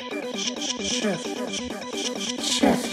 Chef. Chef. Chef.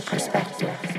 Perspective.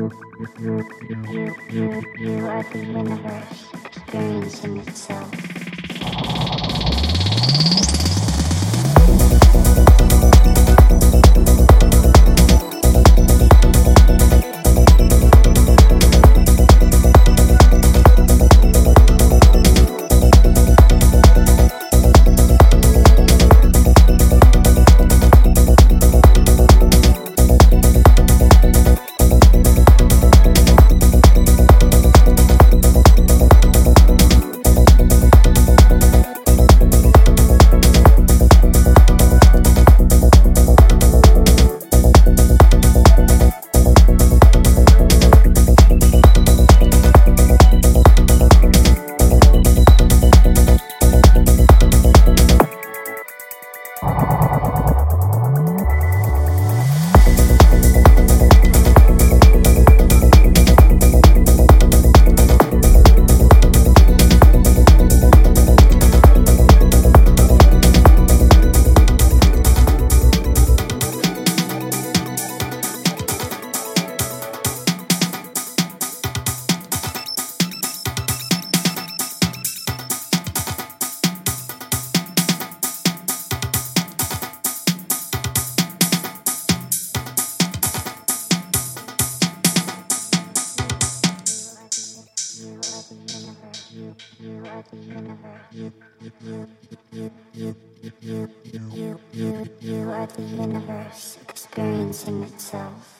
You, you, you, you, you are the universe experiencing itself. You, you, you, you are the universe experiencing itself.